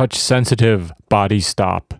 touch sensitive body stop.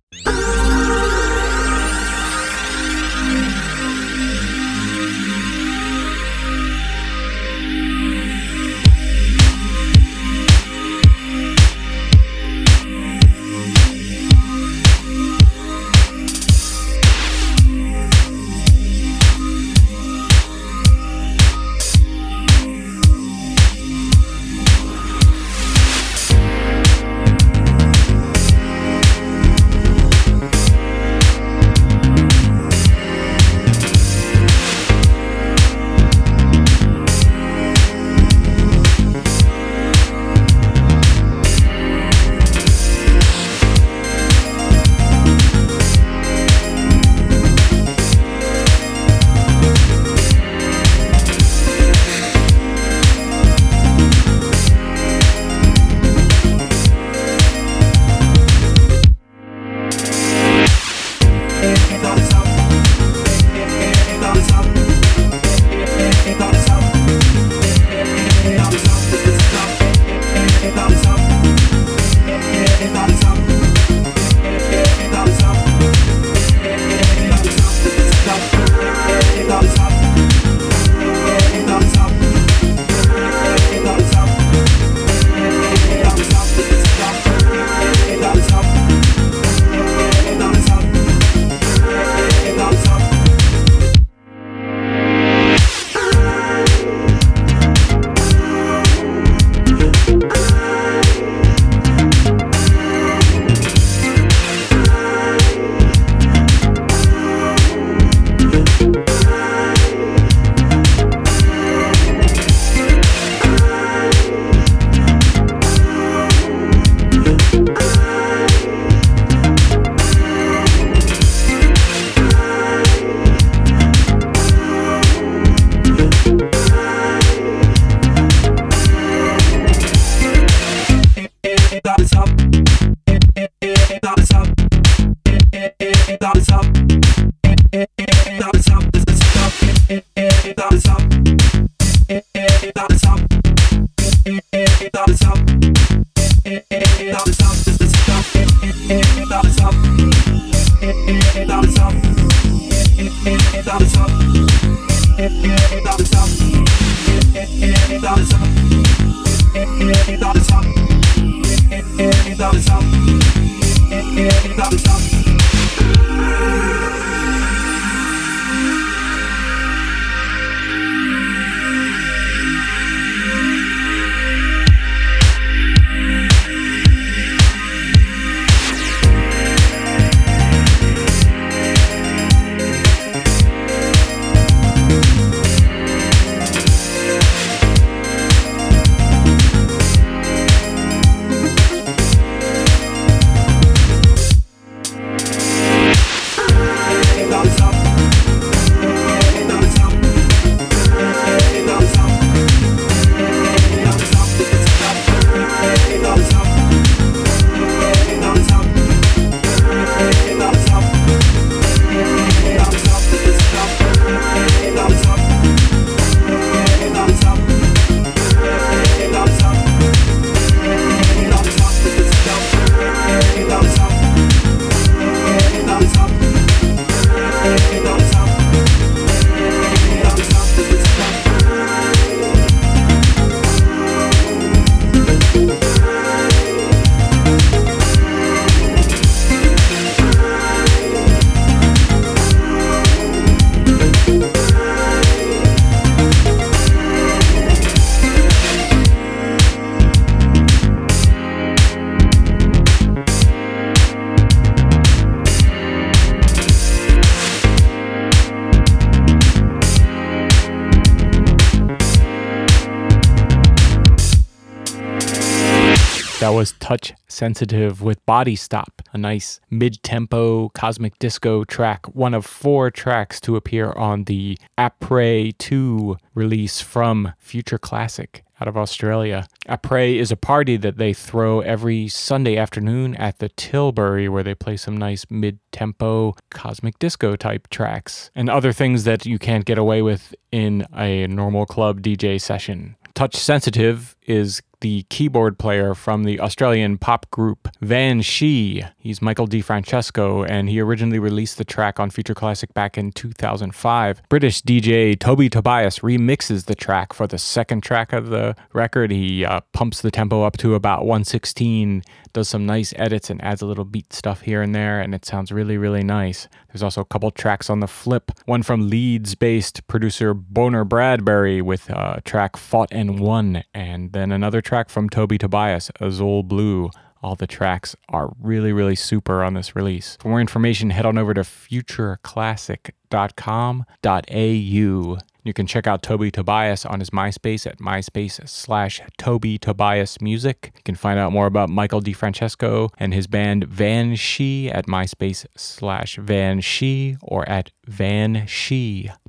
That was Touch Sensitive with Body Stop, a nice mid tempo cosmic disco track, one of four tracks to appear on the Après 2 release from Future Classic out of Australia. Après is a party that they throw every Sunday afternoon at the Tilbury, where they play some nice mid tempo cosmic disco type tracks and other things that you can't get away with in a normal club DJ session. Touch Sensitive is the keyboard player from the Australian pop group Van She. He's Michael DeFrancesco, and he originally released the track on Future Classic back in 2005. British DJ Toby Tobias remixes the track for the second track of the record. He uh, pumps the tempo up to about 116, does some nice edits, and adds a little beat stuff here and there, and it sounds really, really nice. There's also a couple tracks on the flip, one from Leeds based producer Bonar Bradberry with uh, track Fought and Won, and then another track from Toby Tobias, Azul Blue. All the tracks are really, really super on this release. For more information, head on over to futureclassic.com.au. You can check out Toby Tobias on his MySpace at MySpace slash Toby Tobias Music. You can find out more about Michael DeFrancesco and his band Van She at MySpace slash Van She or at vanshe.com.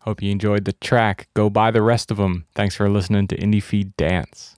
Hope you enjoyed the track. Go buy the rest of them. Thanks for listening to Indie Feed Dance.